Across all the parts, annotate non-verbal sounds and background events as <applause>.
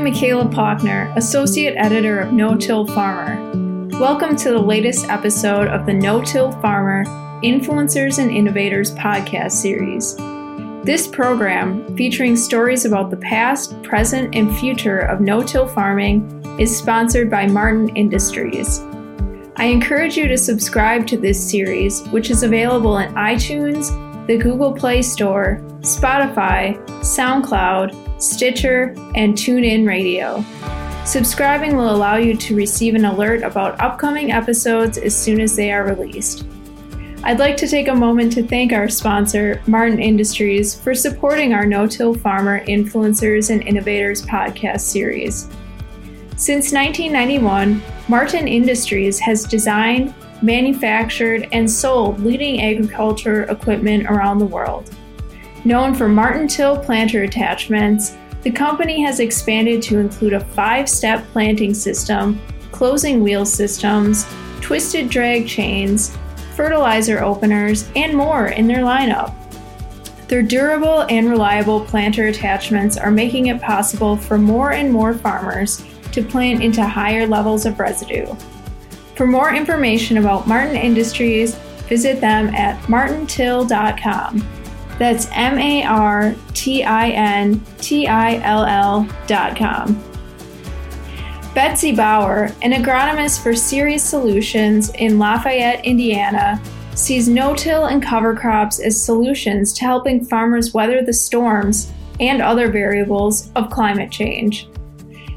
I'm Michaela Paukner, Associate Editor of No Till Farmer. Welcome to the latest episode of the No Till Farmer Influencers and Innovators podcast series. This program, featuring stories about the past, present, and future of no till farming, is sponsored by Martin Industries. I encourage you to subscribe to this series, which is available in iTunes, the Google Play Store, Spotify, SoundCloud, Stitcher, and TuneIn Radio. Subscribing will allow you to receive an alert about upcoming episodes as soon as they are released. I'd like to take a moment to thank our sponsor, Martin Industries, for supporting our No Till Farmer Influencers and Innovators podcast series. Since 1991, Martin Industries has designed, manufactured, and sold leading agriculture equipment around the world. Known for Martin Till planter attachments, the company has expanded to include a five step planting system, closing wheel systems, twisted drag chains, fertilizer openers, and more in their lineup. Their durable and reliable planter attachments are making it possible for more and more farmers to plant into higher levels of residue. For more information about Martin Industries, visit them at martintill.com. That's M A R T I N T I L L dot com. Betsy Bower, an agronomist for Ceres Solutions in Lafayette, Indiana, sees no-till and cover crops as solutions to helping farmers weather the storms and other variables of climate change.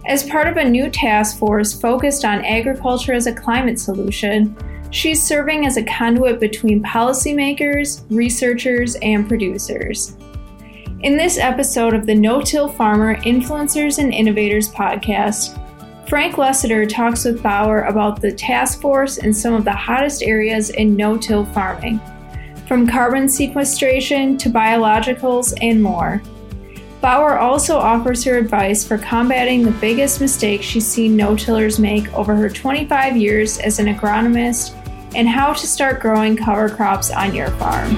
As part of a new task force focused on agriculture as a climate solution, she's serving as a conduit between policymakers, researchers, and producers. In this episode of the No Till Farmer Influencers and Innovators podcast, Frank Lessiter talks with Bower about the task force and some of the hottest areas in no till farming, from carbon sequestration to biologicals and more. Bower also offers her advice for combating the biggest mistakes she's seen no tillers make over her 25 years as an agronomist and how to start growing cover crops on your farm.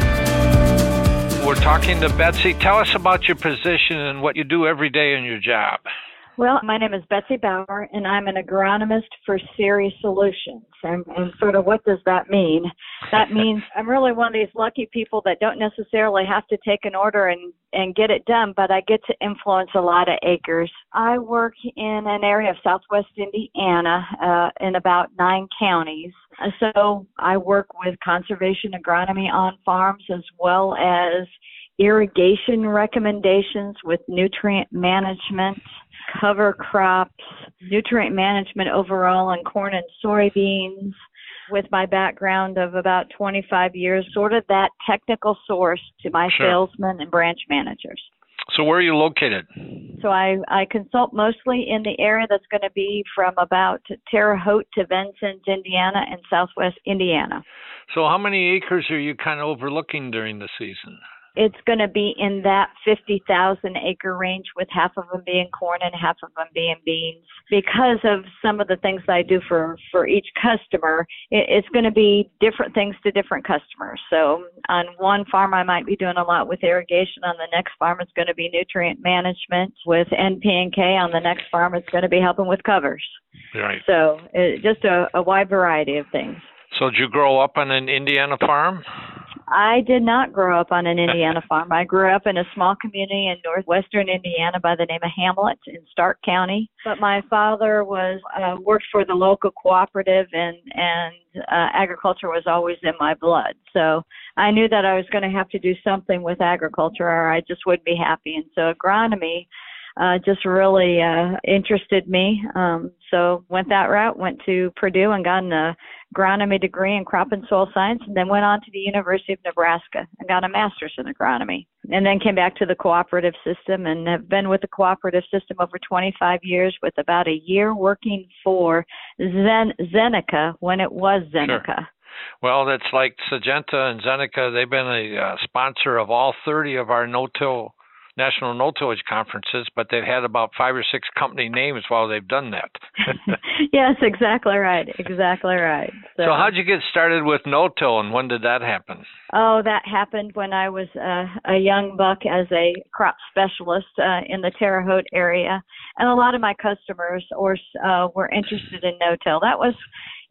We're talking to Betsy. Tell us about your position and what you do every day in your job. Well, my name is Betsy Bower, and I'm an agronomist for Ceres Solutions. And, and sort of what does that mean? That <laughs> means I'm really one of these lucky people that don't necessarily have to take an order and, and get it done, but I get to influence a lot of acres. I work in an area of southwest Indiana uh, in about nine counties. So I work with conservation agronomy on farms as well as irrigation recommendations with nutrient management cover crops, nutrient management overall on corn and soybeans. With my background of about 25 years, sort of that technical source to my sure. salesmen and branch managers. So where are you located? So I, I consult mostly in the area that's going to be from about Terre Haute to Vincennes, Indiana, and Southwest Indiana. So how many acres are you kind of overlooking during the season? It's going to be in that 50,000 acre range with half of them being corn and half of them being beans. Because of some of the things I do for, for each customer, it, it's going to be different things to different customers. So on one farm, I might be doing a lot with irrigation. On the next farm, it's going to be nutrient management. With NP and K on the next farm, it's going to be helping with covers. Right. So it, just a, a wide variety of things. So did you grow up on an Indiana farm? I did not grow up on an Indiana <laughs> farm. I grew up in a small community in northwestern Indiana by the name of Hamlet in Stark County. But my father was uh, worked for the local cooperative, and and uh, agriculture was always in my blood. So I knew that I was going to have to do something with agriculture, or I just wouldn't be happy. And so agronomy uh, just really uh, interested me. Um, so went that route, went to Purdue and got an agronomy degree in crop and soil science, and then went on to the University of Nebraska and got a master's in agronomy. And then came back to the cooperative system and have been with the cooperative system over 25 years, with about a year working for Zen- Zeneca when it was Zeneca. Sure. Well, that's like Syngenta and Zeneca. They've been a uh, sponsor of all 30 of our no-till national no tillage conferences, but they've had about five or six company names while they've done that. <laughs> yes, exactly right. Exactly right. So, so how'd you get started with no till, and when did that happen? Oh, that happened when I was uh, a young buck as a crop specialist uh, in the Terre Haute area, and a lot of my customers or uh, were interested in no-till. That was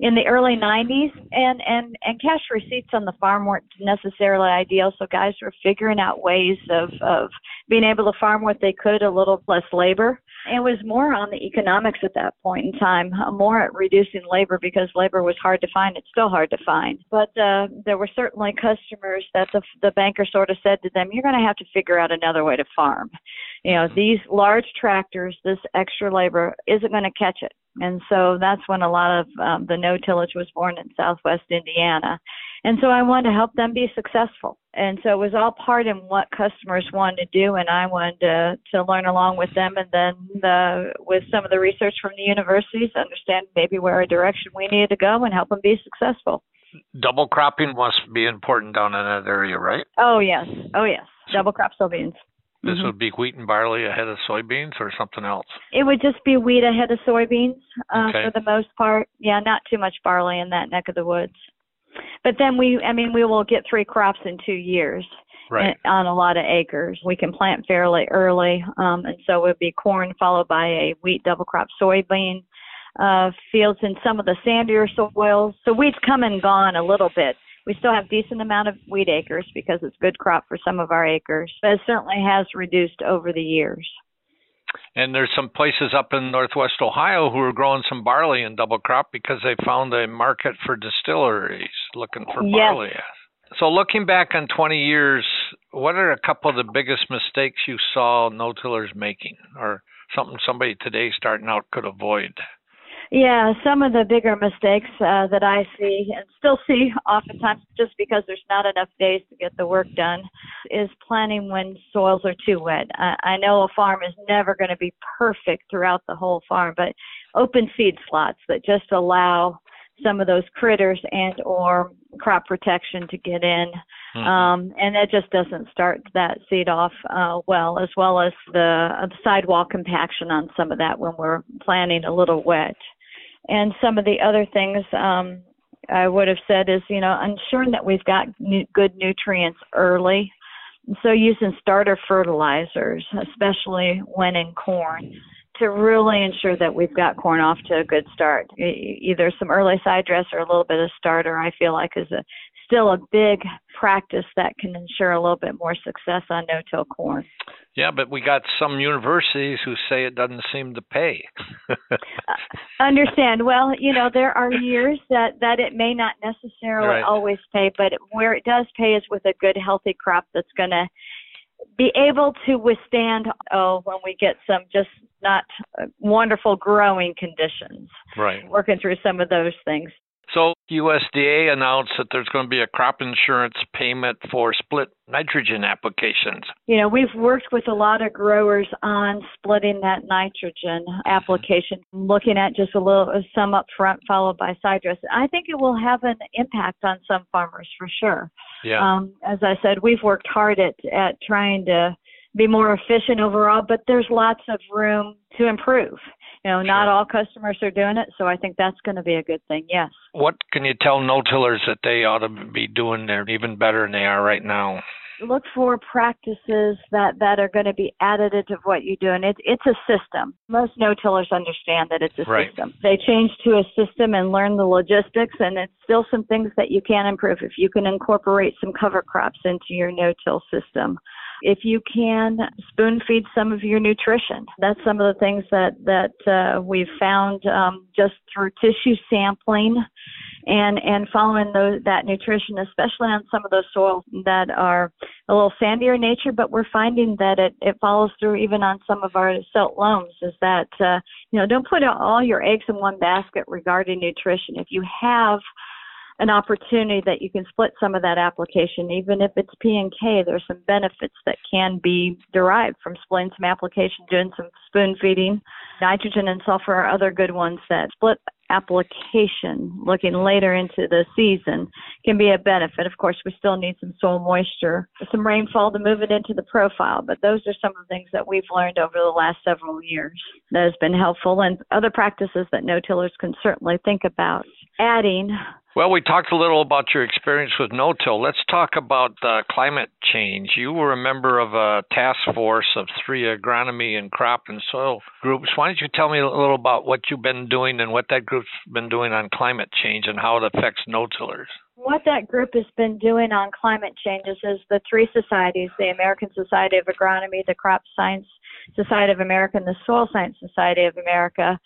in the early 90s and and and cash receipts on the farm weren't necessarily ideal so guys were figuring out ways of of being able to farm what they could a little less labor it was more on the economics at that point in time uh, more at reducing labor because labor was hard to find. It's still hard to find. But uh there were certainly customers that the the banker sort of said to them you're going to have to figure out another way to farm. You know these large tractors this extra labor isn't going to catch it. And so that's when a lot of um, the no tillage was born in southwest Indiana. And so I wanted to help them be successful. And so it was all part in what customers wanted to do, and I wanted to, to learn along with them. And then the, with some of the research from the universities, understand maybe where a direction we needed to go and help them be successful. Double cropping must be important down in that area, right? Oh, yes. Oh, yes. Double crop soybeans. This mm-hmm. would be wheat and barley ahead of soybeans or something else? It would just be wheat ahead of soybeans uh, okay. for the most part. Yeah, not too much barley in that neck of the woods. But then we, I mean, we will get three crops in two years. Right. On a lot of acres, we can plant fairly early, um, and so it would be corn followed by a wheat double crop soybean uh, fields in some of the sandier soils. So wheat's come and gone a little bit we still have decent amount of wheat acres because it's good crop for some of our acres, but it certainly has reduced over the years. And there's some places up in northwest Ohio who are growing some barley in double crop because they found a market for distilleries looking for yes. barley. So looking back on 20 years, what are a couple of the biggest mistakes you saw no-tillers making or something somebody today starting out could avoid? Yeah, some of the bigger mistakes uh, that I see and still see oftentimes just because there's not enough days to get the work done is planting when soils are too wet. I, I know a farm is never going to be perfect throughout the whole farm, but open seed slots that just allow some of those critters and or crop protection to get in mm-hmm. um, and that just doesn't start that seed off uh, well as well as the, uh, the sidewall compaction on some of that when we're planting a little wet and some of the other things um, I would have said is, you know, ensuring that we've got nu- good nutrients early. So using starter fertilizers, especially when in corn, to really ensure that we've got corn off to a good start. Either some early side dress or a little bit of starter, I feel like is a still a big practice that can ensure a little bit more success on no-till corn. Yeah, but we got some universities who say it doesn't seem to pay. <laughs> uh, understand. Well, you know, there are years that that it may not necessarily right. always pay, but where it does pay is with a good healthy crop that's going to be able to withstand oh when we get some just not uh, wonderful growing conditions. Right. Working through some of those things. So USDA announced that there's going to be a crop insurance payment for split nitrogen applications. You know, we've worked with a lot of growers on splitting that nitrogen application, looking at just a little uh, some up front followed by side dress. I think it will have an impact on some farmers for sure. Yeah. Um, as I said, we've worked hard at at trying to be more efficient overall, but there's lots of room to improve. You know, not sure. all customers are doing it, so I think that's going to be a good thing. Yes. What can you tell no-tillers that they ought to be doing there even better than they are right now? Look for practices that that are going to be additive to what you do, and it's it's a system. Most no-tillers understand that it's a right. system. They change to a system and learn the logistics, and it's still some things that you can improve if you can incorporate some cover crops into your no-till system if you can spoon feed some of your nutrition. That's some of the things that that uh, we've found um, just through tissue sampling and and following those, that nutrition, especially on some of those soils that are a little sandier in nature. But we're finding that it it follows through even on some of our silt loams. Is that uh, you know don't put all your eggs in one basket regarding nutrition. If you have an opportunity that you can split some of that application, even if it's P and K. There's some benefits that can be derived from splitting some application, doing some spoon feeding. Nitrogen and sulfur are other good ones that split application looking later into the season can be a benefit. Of course, we still need some soil moisture, some rainfall to move it into the profile, but those are some of the things that we've learned over the last several years that has been helpful and other practices that no-tillers can certainly think about adding well, we talked a little about your experience with no-till. Let's talk about uh, climate change. You were a member of a task force of three agronomy and crop and soil groups. Why don't you tell me a little about what you've been doing and what that group's been doing on climate change and how it affects no-tillers? What that group has been doing on climate changes is the three societies, the American Society of Agronomy, the Crop Science Society of America, and the Soil Science Society of America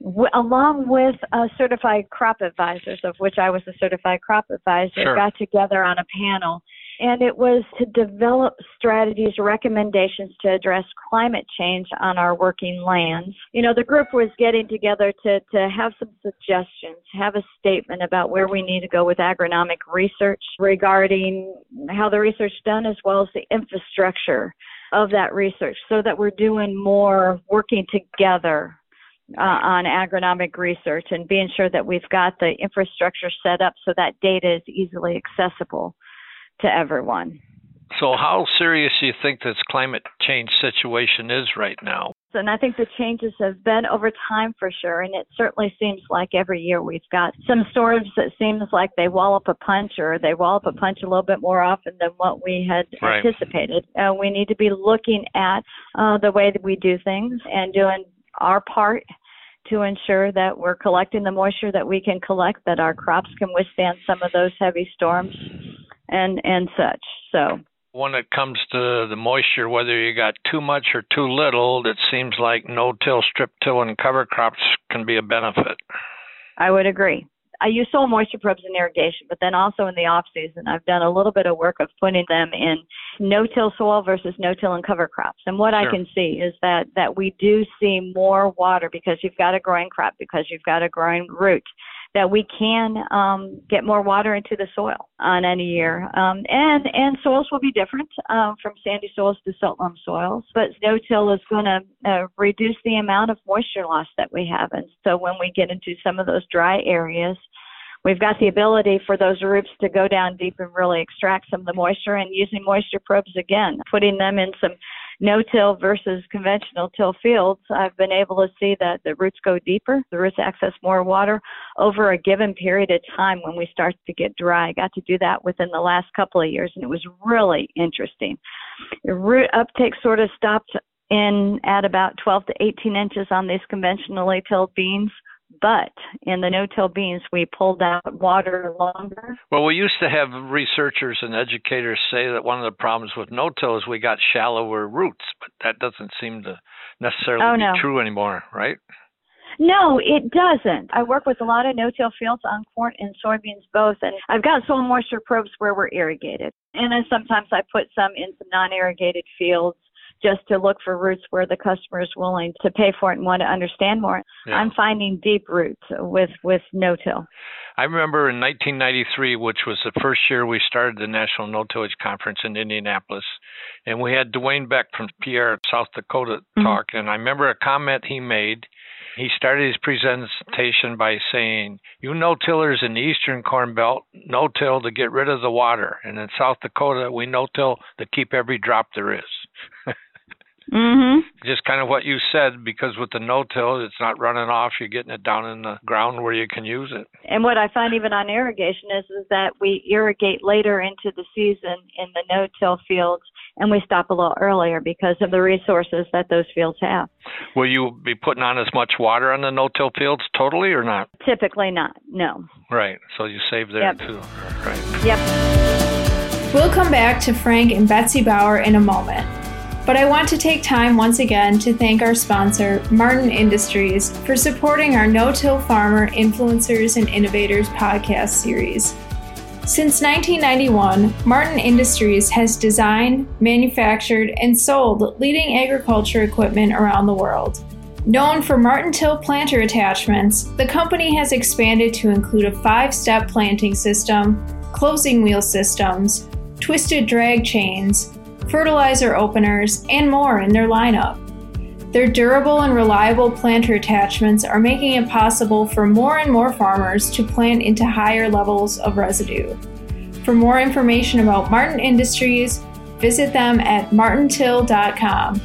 w- along with uh, certified crop advisors, of which I was a certified crop advisor, sure. got together on a panel. And it was to develop strategies, recommendations to address climate change on our working lands. You know, the group was getting together to, to have some suggestions, have a statement about where we need to go with agronomic research regarding how the research done as well as the infrastructure of that research so that we're doing more working together uh, on agronomic research and being sure that we've got the infrastructure set up so that data is easily accessible to everyone. So, how serious do you think this climate change situation is right now? And I think the changes have been over time for sure. And it certainly seems like every year we've got some storms that seems like they wallop a punch or they wallop a punch a little bit more often than what we had right. anticipated. Uh, we need to be looking at uh, the way that we do things and doing our part to ensure that we're collecting the moisture that we can collect, that our crops can withstand some of those heavy storms and and such. So when it comes to the moisture, whether you got too much or too little, it seems like no-till, strip-till, and cover crops can be a benefit. I would agree. I use soil moisture probes in irrigation, but then also in the off season, I've done a little bit of work of putting them in no-till soil versus no-till and cover crops. And what sure. I can see is that that we do see more water because you've got a growing crop, because you've got a growing root that we can um, get more water into the soil on any year. Um, and and soils will be different um, from sandy soils to silt loam soils, but no-till is going to uh, reduce the amount of moisture loss that we have. And so when we get into some of those dry areas, we've got the ability for those roots to go down deep and really extract some of the moisture and using moisture probes again, putting them in some no-till versus conventional till fields, I've been able to see that the roots go deeper, the roots access more water over a given period of time when we start to get dry. I got to do that within the last couple of years, and it was really interesting. The root uptake sort of stopped in at about 12 to 18 inches on these conventionally tilled beans but in the no-till beans, we pulled out water longer. Well, we used to have researchers and educators say that one of the problems with no-till is we got shallower roots, but that doesn't seem to necessarily oh, be no. true anymore, right? No, it doesn't. I work with a lot of no-till fields on corn and soybeans both, and I've got soil moisture probes where we're irrigated. And then sometimes I put some in some non-irrigated fields just to look for roots where the customer is willing to pay for it and want to understand more. Yeah. I'm finding deep roots with with no-till. I remember in 1993, which was the first year we started the National No Tillage Conference in Indianapolis, and we had Dwayne Beck from Pierre, South Dakota, Mhm. talk. And I remember a comment he made. He started his presentation by saying, "You no-tillers in the Eastern Corn Belt no-till to get rid of the water, and in South Dakota we no-till to keep every drop there is." <laughs> Mhm. Just kind of what you said, because with the no-till, it's not running off. You're getting it down in the ground where you can use it. And what I find even on irrigation is is that we irrigate later into the season in the no-till fields, and we stop a little earlier because of the resources that those fields have. Will you be putting on as much water on the no-till fields totally or not? Typically not. No. Right. So you save there Yep. too. Right. Yep. We'll come back to Frank and Betsy Bower in a moment. But I want to take time once again to thank our sponsor, Martin Industries, for supporting our No Till Farmer Influencers and Innovators podcast series. Since 1991, Martin Industries has designed, manufactured, and sold leading agriculture equipment around the world. Known for Martin-Till planter attachments, the company has expanded to include a five step planting system, closing wheel systems, twisted drag chains, fertilizer openers, and more in their lineup. Their durable and reliable planter attachments are making it possible for more and more farmers to plant into higher levels of residue. For more information about Martin Industries, visit them at martintill.com.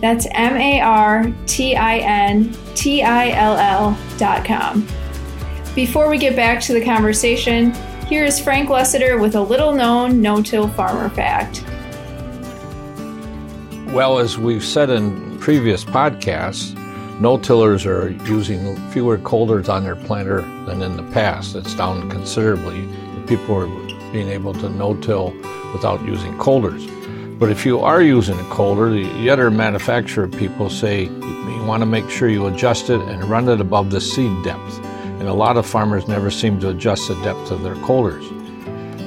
That's M A R T I N T I L L.com. Before we get back to the conversation, here is Frank Lessiter with a little known no till farmer fact. Well, as we've said in previous podcasts, no tillers are using fewer coulters on their planter than in the past. It's down considerably. People are being able to no till without using coulters. But if you are using a coulter, the other manufacturer people say you want to make sure you adjust it and run it above the seed depth. And a lot of farmers never seem to adjust the depth of their coulters.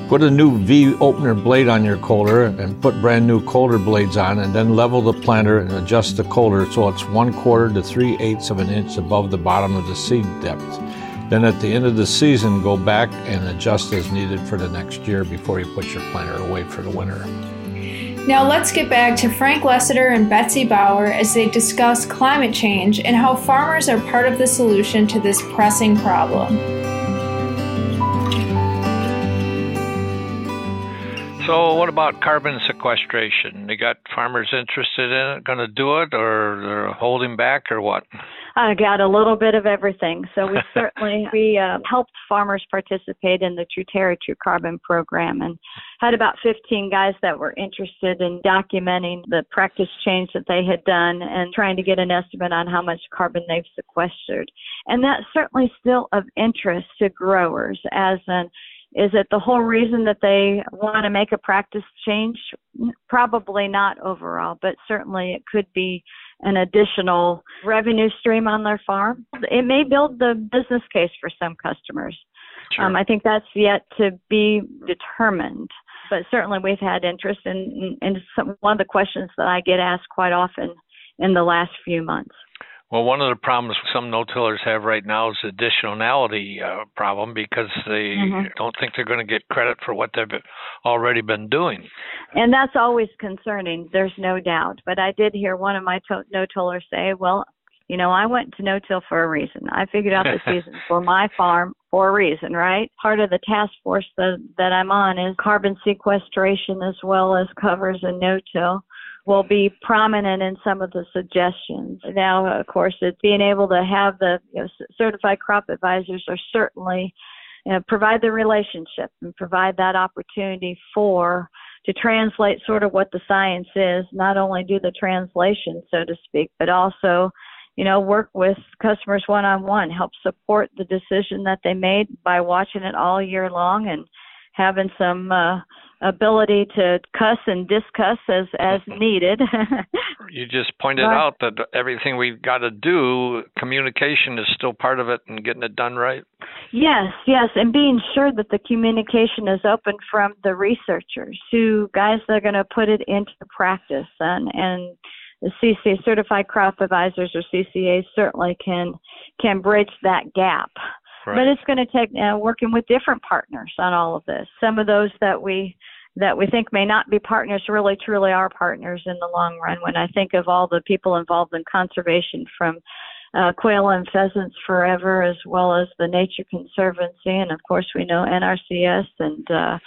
Put a new V opener blade on your coulter and put brand new coulter blades on and then level the planter and adjust the coulter so it's one quarter to three eighths of an inch above the bottom of the seed depth. Then at the end of the season, go back and adjust as needed for the next year before you put your planter away for the winter. Now let's get back to Frank Lessiter and Betsy Bower as they discuss climate change and how farmers are part of the solution to this pressing problem. So, what about carbon sequestration? They got farmers interested in it, going to do it, or they're holding back, or what? I got a little bit of everything. So we <laughs> certainly we uh, helped farmers participate in the Truterra TruCarbon program and had about 15 guys that were interested in documenting the practice change that they had done and trying to get an estimate on how much carbon they've sequestered. And that's certainly still of interest to growers as an is it the whole reason that they want to make a practice change? Probably not overall, but certainly it could be an additional revenue stream on their farm. It may build the business case for some customers. Sure. Um, I think that's yet to be determined. But certainly we've had interest in, in, in some, one of the questions that I get asked quite often in the last few months. Well, one of the problems some no-tillers have right now is the additionality uh, problem because they mm-hmm. don't think they're going to get credit for what they've already been doing. And that's always concerning. There's no doubt. But I did hear one of my to- no-tillers say, "Well, you know, I went to no-till for a reason. I figured out the <laughs> season for my farm for a reason, right? Part of the task force that that I'm on is carbon sequestration as well as covers and no-till." Will be prominent in some of the suggestions. Now, of course, it's being able to have the you know, certified crop advisors are certainly you know, provide the relationship and provide that opportunity for to translate sort of what the science is, not only do the translation, so to speak, but also, you know, work with customers one on one, help support the decision that they made by watching it all year long and having some uh, ability to cuss and discuss as as <laughs> needed. you just pointed but, out that everything we've got to do, communication is still part of it, and getting it done right. Yes, yes, and being sure that the communication is open from the researchers to guys that are going to put it into practice, and and the CCA certified crop advisors or CCA certainly can can bridge that gap. Right. But it's going to take uh, working with different partners on all of this. Some of those that we that we think may not be partners really truly are partners in the long run. When I think of all the people involved in conservation from uh, quail and pheasants forever, as well as the Nature Conservancy, and of course we know NRCS and uh,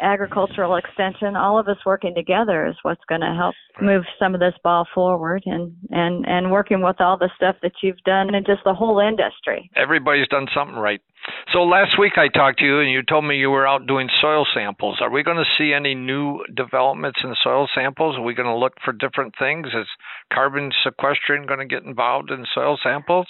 agricultural extension. All of us working together is what's going to help move some of this ball forward, and and and working with all the stuff that you've done and just the whole industry. Everybody's done something right. So last week I talked to you and you told me you were out doing soil samples. Are we going to see any new developments in soil samples? Are we going to look for different things? Is carbon sequestration going to get involved in soil samples?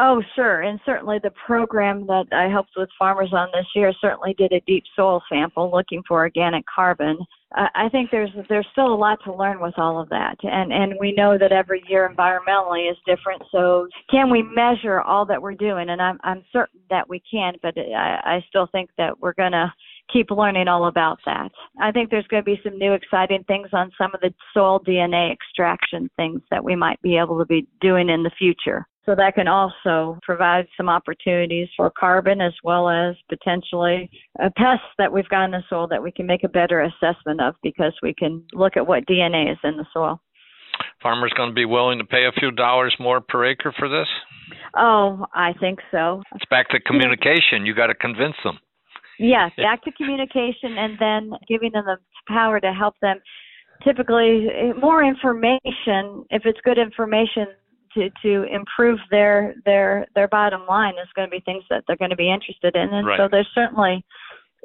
Oh, sure. And certainly the program that I helped with farmers on this year certainly did a deep soil sample looking for organic carbon. I think there's there's still a lot to learn with all of that, and and we know that every year environmentally is different. So can we measure all that we're doing? And I'm I'm certain that we can, but I, I still think that we're gonna keep learning all about that. I think there's going to be some new exciting things on some of the soil DNA extraction things that we might be able to be doing in the future. So that can also provide some opportunities for carbon as well as potentially a pest that we've got in the soil that we can make a better assessment of because we can look at what DNA is in the soil. Farmers going to be willing to pay a few dollars more per acre for this? Oh, I think so. It's back to communication. You got to convince them. Yes, back to communication and then giving them the power to help them. Typically, eh, more information, if it's good information to to improve their their their bottom line, is going to be things that they're going to be interested in. And right. so there's certainly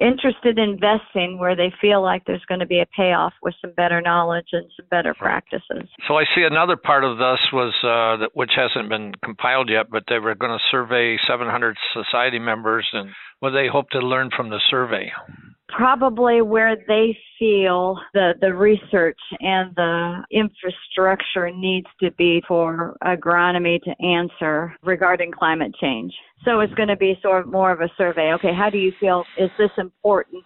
interested in investing where they feel like there's going to be a payoff with some better knowledge and some better practices. So I see another part of this was uh, that which hasn't been compiled yet, but they were going to survey 700 society members and what they hope to learn from the survey probably where they feel the the research and the infrastructure needs to be for agronomy to answer regarding climate change. So it's going to be sort of more of a survey. Okay, how do you feel is this important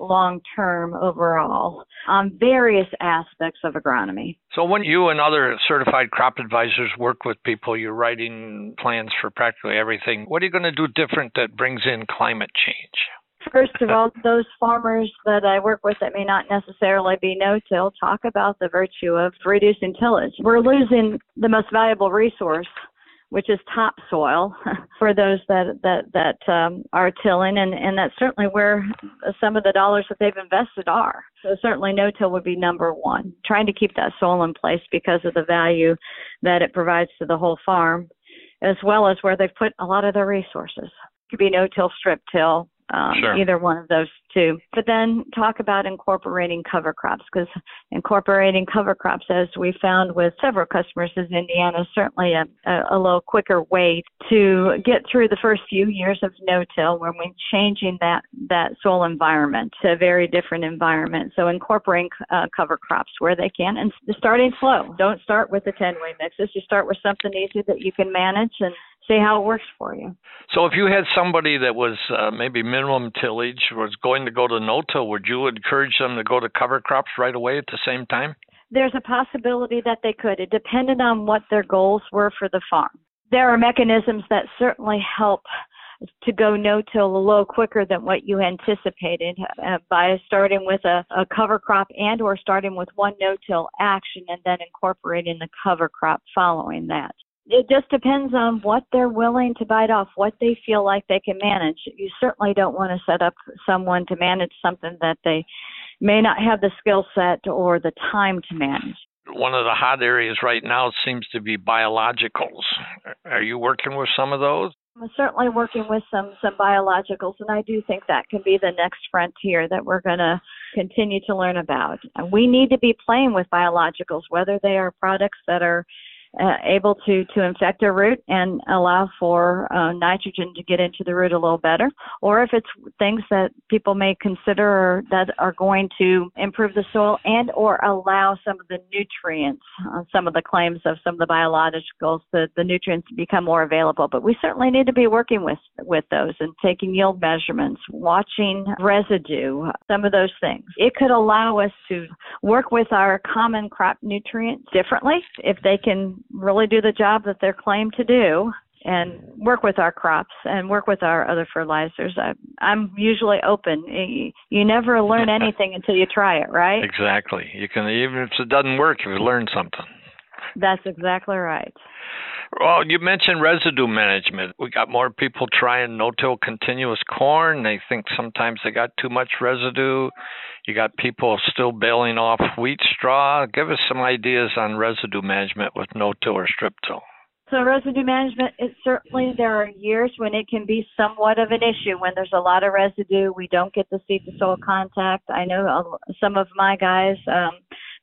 long term overall on various aspects of agronomy. So, when you and other certified crop advisors work with people, you're writing plans for practically everything. What are you going to do different that brings in climate change? First of all, those farmers that I work with that may not necessarily be no-till talk about the virtue of reducing tillage. We're losing the most valuable resource, which is topsoil, <laughs> for those that that that um, are tilling, and and that's certainly where some of the dollars that they've invested are. So certainly no-till would be number one. Trying to keep that soil in place because of the value that it provides to the whole farm, as well as where they've put a lot of their resources. It could be no-till, strip till, um, sure. either one of those two. But then talk about incorporating cover crops because incorporating cover crops, as we found with several customers in Indiana, is certainly a, a, a little quicker way to get through the first few years of no-till when we're changing that, that soil environment to a very different environment. So incorporating uh, cover crops where they can and starting slow. Don't start with the 10-way mixes. You start with something easy that you can manage and see how it works for you. So, if you had somebody that was uh, maybe minimum tillage was going to go to no-till, would you encourage them to go to cover crops right away at the same time? There's a possibility that they could. It depended on what their goals were for the farm. There are mechanisms that certainly help to go no-till a little quicker than what you anticipated uh, by starting with a, a cover crop and or starting with one no-till action and then incorporating the cover crop following that it just depends on what they're willing to bite off, what they feel like they can manage. You certainly don't want to set up someone to manage something that they may not have the skill set or the time to manage. One of the hot areas right now seems to be biologicals. Are you working with some of those? I'm certainly working with some some biologicals, and I do think that can be the next frontier that we're going to continue to learn about. And We need to be playing with biologicals, whether they are products that are uh, able to to infect a root and allow for uh, nitrogen to get into the root a little better, or if it's things that people may consider that are going to improve the soil and or allow some of the nutrients, uh, some of the claims of some of the biologicals, the, the nutrients to become more available. But we certainly need to be working with with those and taking yield measurements, watching residue, some of those things. It could allow us to work with our common crop nutrients differently if they can really do the job that they're claimed to do and work with our crops and work with our other fertilizers. I, I'm usually open. You never learn <laughs> anything until you try it, right? Exactly. You can even if it doesn't work, you learn something. That's exactly right. Well, you mentioned residue management. We got more people trying no-till continuous corn. They think sometimes they got too much residue. You got people still baling off wheat straw. Give us some ideas on residue management with no-till or strip-till. So residue management, it certainly there are years when it can be somewhat of an issue when there's a lot of residue. We don't get the seed to soil contact. I know some of my guys um,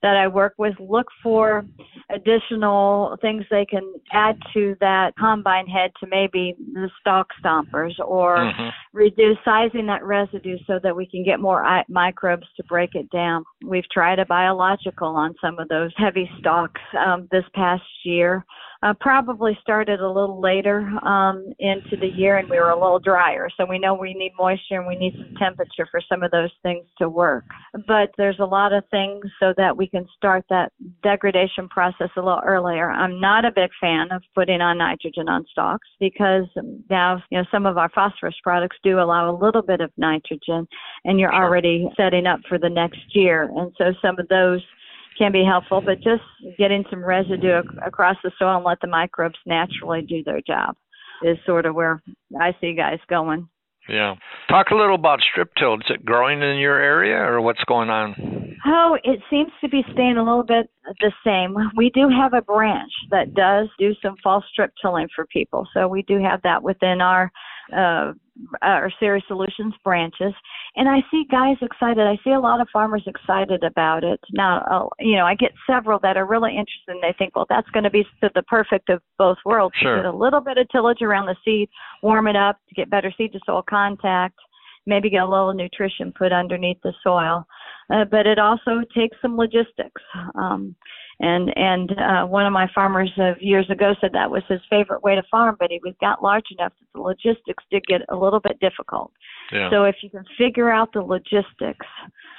that I work with look for additional things they can add to that combine head to maybe the stalk stompers or mm-hmm. reduce sizing that residue so that we can get more microbes to break it down. We've tried a biological on some of those heavy stalks um, this past year uh, probably started a little later um, into the year and we were a little drier. So we know we need moisture and we need some temperature for some of those things to work. But there's a lot of things so that we can start that degradation process a little earlier. I'm not a big fan of putting on nitrogen on stalks because now, you know, some of our phosphorus products do allow a little bit of nitrogen and you're already setting up for the next year. And so some of those can be helpful, but just getting some residue ac- across the soil and let the microbes naturally do their job is sort of where I see guys going. Yeah. Talk a little about strip till. Is it growing in your area or what's going on? Oh, it seems to be staying a little bit the same. We do have a branch that does do some fall strip tilling for people, so we do have that within our uh, our Ceres Solutions branches. And I see guys excited. I see a lot of farmers excited about it. Now, uh, you know, I get several that are really interested and they think, well, that's going to be the the perfect of both worlds. Sure. Get a little bit of tillage around the seed, warm it up to get better seed to soil contact, maybe get a little nutrition put underneath the soil. Uh, but it also takes some logistics. Um, and and uh, one of my farmers of years ago said that was his favorite way to farm, but he was got large enough that the logistics did get a little bit difficult. Yeah. So if you can figure out the logistics,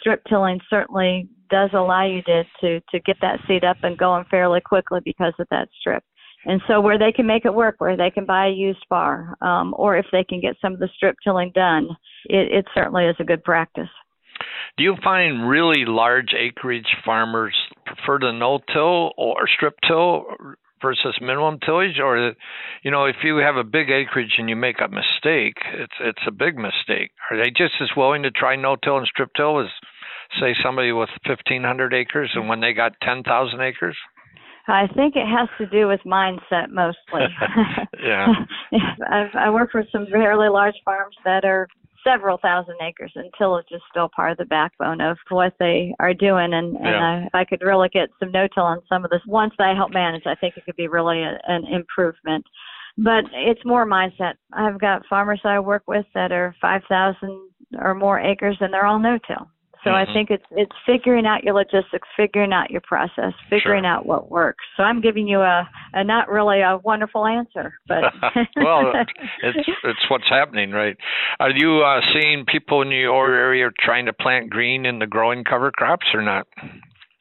strip tilling certainly does allow you to to to get that seed up and going fairly quickly because of that strip. And so where they can make it work, where they can buy a used bar, um, or if they can get some of the strip tilling done, it, it certainly is a good practice. Do you find really large acreage farmers prefer the no-till or strip-till versus minimum tillage, or you know, if you have a big acreage and you make a mistake, it's it's a big mistake. Are they just as willing to try no-till and strip-till as, say, somebody with 1,500 acres and when they got 10,000 acres? I think it has to do with mindset mostly. <laughs> Yeah. <laughs> I've, I work for some fairly large farms that are several thousand acres and tillage is still part of the backbone of what they are doing and, and Yeah. I, if I could really get some no-till on some of this once I help manage, I think it could be really a, an improvement. But it's more mindset. I've got farmers that I work with that are 5,000 or more acres and they're all no-till. So I Mhm. think it's it's figuring out your logistics, figuring out your process, figuring Sure. out what works. So I'm giving you a, a not really a wonderful answer, but <laughs> well, it's it's what's happening, right? Are you uh, seeing people in your area trying to plant green in the growing cover crops or not?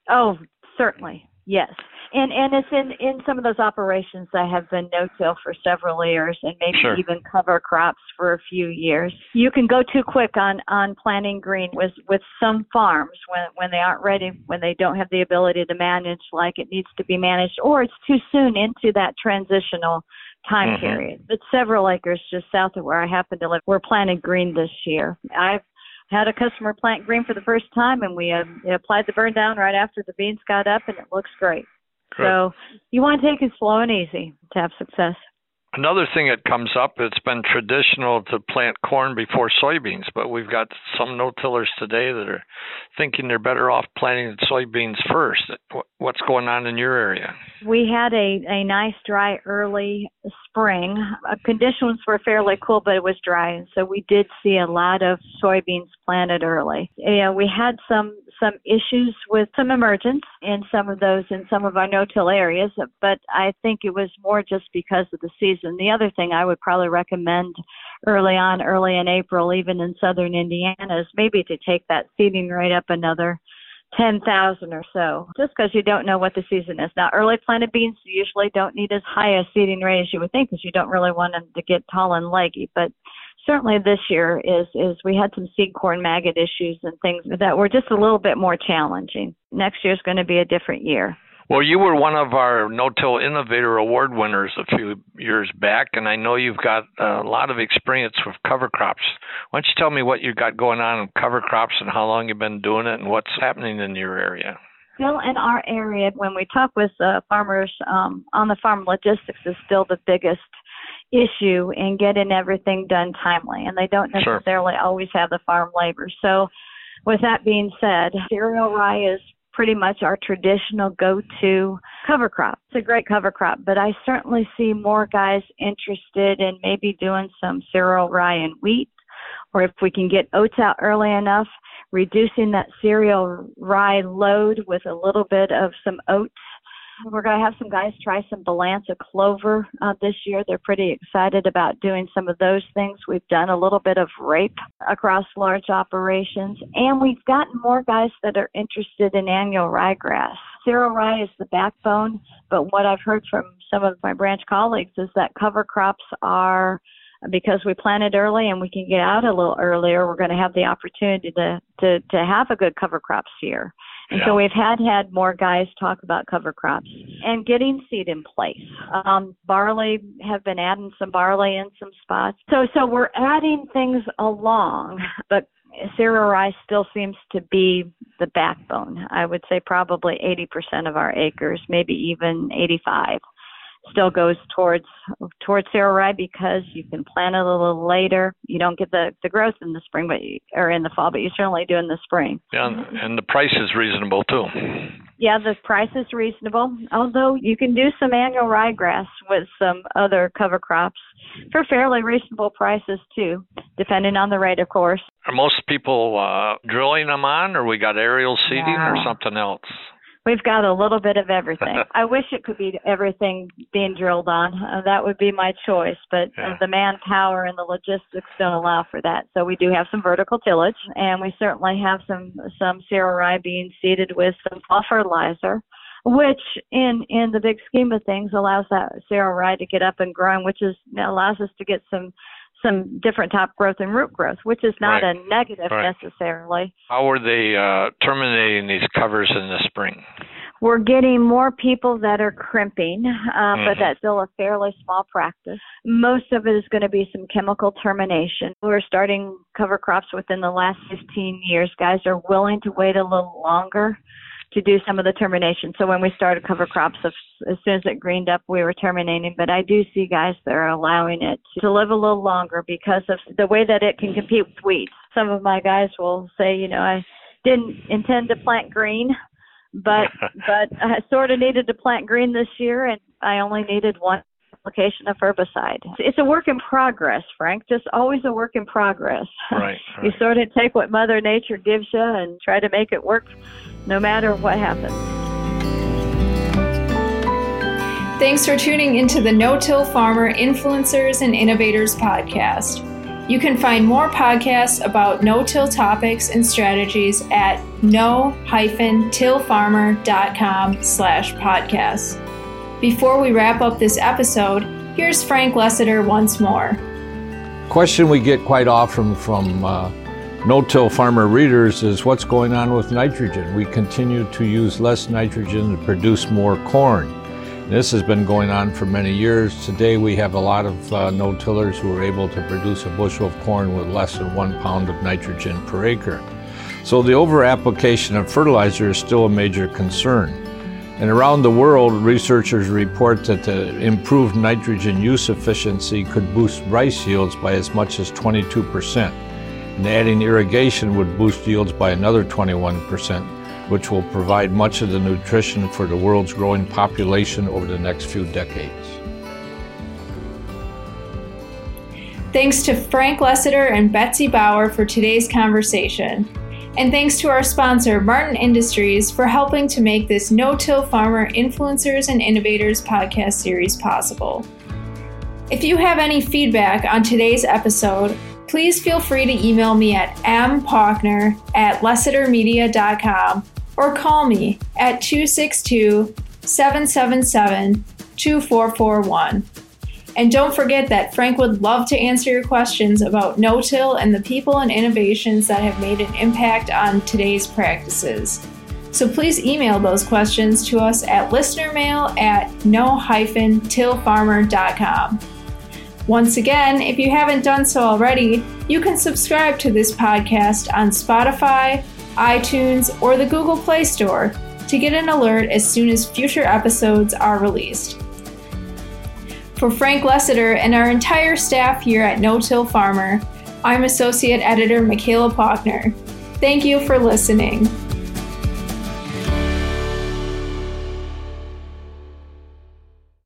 Oh, certainly, yes. And and it's in in some of those operations that have been no-till for several years, and maybe Sure. even cover crops for a few years. You can go too quick on on planting green with with some farms when when they aren't ready, when they don't have the ability to manage like it needs to be managed, or it's too soon into that transitional time Mhm. period. But several acres just south of where I happen to live, we're planting green this year. I've had a customer plant green for the first time, and we uh, applied the burn down right after the beans got up, and it looks great. Good. So you want to take it slow and easy to have success. Another thing that comes up, it's been traditional to plant corn before soybeans, but we've got some no-tillers today that are thinking they're better off planting soybeans first. Wh- What's going on in your area? We had a, a nice dry early spring. Uh, conditions were fairly cool, but it was dry, and so we did see a lot of soybeans planted early. Yeah, we had some some issues with some emergence in some of those in some of our no-till areas, but I think it was more just because of the season. The other thing I would probably recommend early on, early in April, even in southern Indiana, is maybe to take that seeding rate up another 10,000 or so, just because you don't know what the season is. Now, early planted beans usually don't need as high a seeding rate as you would think because you don't really want them to get tall and leggy. But certainly this year is, is we had some seed corn maggot issues and things that were just a little bit more challenging. Next year is going to be a different year. Well, you were one of our No-Till Innovator Award winners a few years back, and I know you've got a lot of experience with cover crops. Why don't you tell me what you've got going on in cover crops and how long you've been doing it and what's happening in your area? Still in our area, when we talk with uh, farmers um, on the farm, logistics is still the biggest issue in getting everything done timely, and they don't Sure. necessarily always have the farm labor. So, with that being said, cereal rye is pretty much our traditional go-to cover crop. It's a great cover crop, but I certainly see more guys interested in maybe doing some cereal rye and wheat, or if we can get oats out early enough, reducing that cereal rye load with a little bit of some oats We're going to have some guys try some Balansa clover uh, this year. They're pretty excited about doing some of those things. We've done a little bit of rape across large operations, and we've gotten more guys that are interested in annual ryegrass. Cereal rye is the backbone, but what I've heard from some of my branch colleagues is that cover crops are because we planted early and we can get out a little earlier, we're going to have the opportunity to to to have a good cover crops year. And yeah. so we've had had more guys talk about cover crops and getting seed in place. Um, barley have been adding some barley in some spots. So so we're adding things along, but cereal rice still seems to be the backbone. I would say probably 80% of our acres, maybe even 85 still goes towards towards cereal rye because you can plant it a little later. You don't get the the growth in the spring, but you, or in the fall, but you certainly do in the spring. Yeah, and the price is reasonable too. Yeah, the price is reasonable. Although you can do some annual ryegrass with some other cover crops for fairly reasonable prices too, depending on the rate, of course. Are most people uh, drilling them on, or we got aerial seeding, yeah. or something else? We've got a little bit of everything. <laughs> I wish it could be everything being drilled on. Uh, that would be my choice, but yeah. uh, the manpower and the logistics don't allow for that. So we do have some vertical tillage, and we certainly have some some cereal rye being seeded with some fall fertilizer, which in in the big scheme of things allows that cereal rye to get up and growing, which is allows us to get some some different top growth and root growth, which is not right. a negative right. necessarily. How are they uh, terminating these covers in the spring? We're getting more people that are crimping, uh, mm-hmm. but that's still a fairly small practice. Most of it is going to be some chemical termination. We're starting cover crops within the last 15 years. Guys are willing to wait a little longer to do some of the termination. So when we started cover crops, as soon as it greened up, we were terminating. But I do see guys that are allowing it to live a little longer because of the way that it can compete with weeds. Some of my guys will say, you know, I didn't intend to plant green, but <laughs> but I sort of needed to plant green this year, and I only needed one application of herbicide. It's a work in progress, Frank. Just always a work in progress. Right. <laughs> right. you sort of take what Mother Nature gives you and try to make it work no matter what happens. Thanks for tuning into the No Till Farmer Influencers and Innovators podcast. You can find more podcasts about no-till topics and strategies at no-tillfarmer.com slash podcasts. Before we wrap up this episode, here's Frank Lessiter once more. Question we get quite often from uh, no-till farmer readers is what's going on with nitrogen. We continue to use less nitrogen to produce more corn. This has been going on for many years. Today we have a lot of uh, no-tillers who are able to produce a bushel of corn with less than one pound of nitrogen per acre. So the over-application of fertilizer is still a major concern. And around the world, researchers report that the improved nitrogen use efficiency could boost rice yields by as much as 22 percent and adding irrigation would boost yields by another 21%, which will provide much of the nutrition for the world's growing population over the next few decades. Thanks to Frank Lessiter and Betsy Bower for today's conversation. And thanks to our sponsor, Martin Industries, for helping to make this No Till Farmer Influencers and Innovators podcast series possible. If you have any feedback on today's episode, please feel free to email me at mpaukner at lessitermedia.com or call me at 262 777 2441. And don't forget that Frank would love to answer your questions about no till and the people and innovations that have made an impact on today's practices. So please email those questions to us at listenermail at no-tillfarmer.com. Once again, if you haven't done so already, you can subscribe to this podcast on Spotify, iTunes, or the Google Play Store to get an alert as soon as future episodes are released. For Frank Lessiter and our entire staff here at No Till Farmer, I'm Associate Editor Michaela Paukner. Thank you for listening.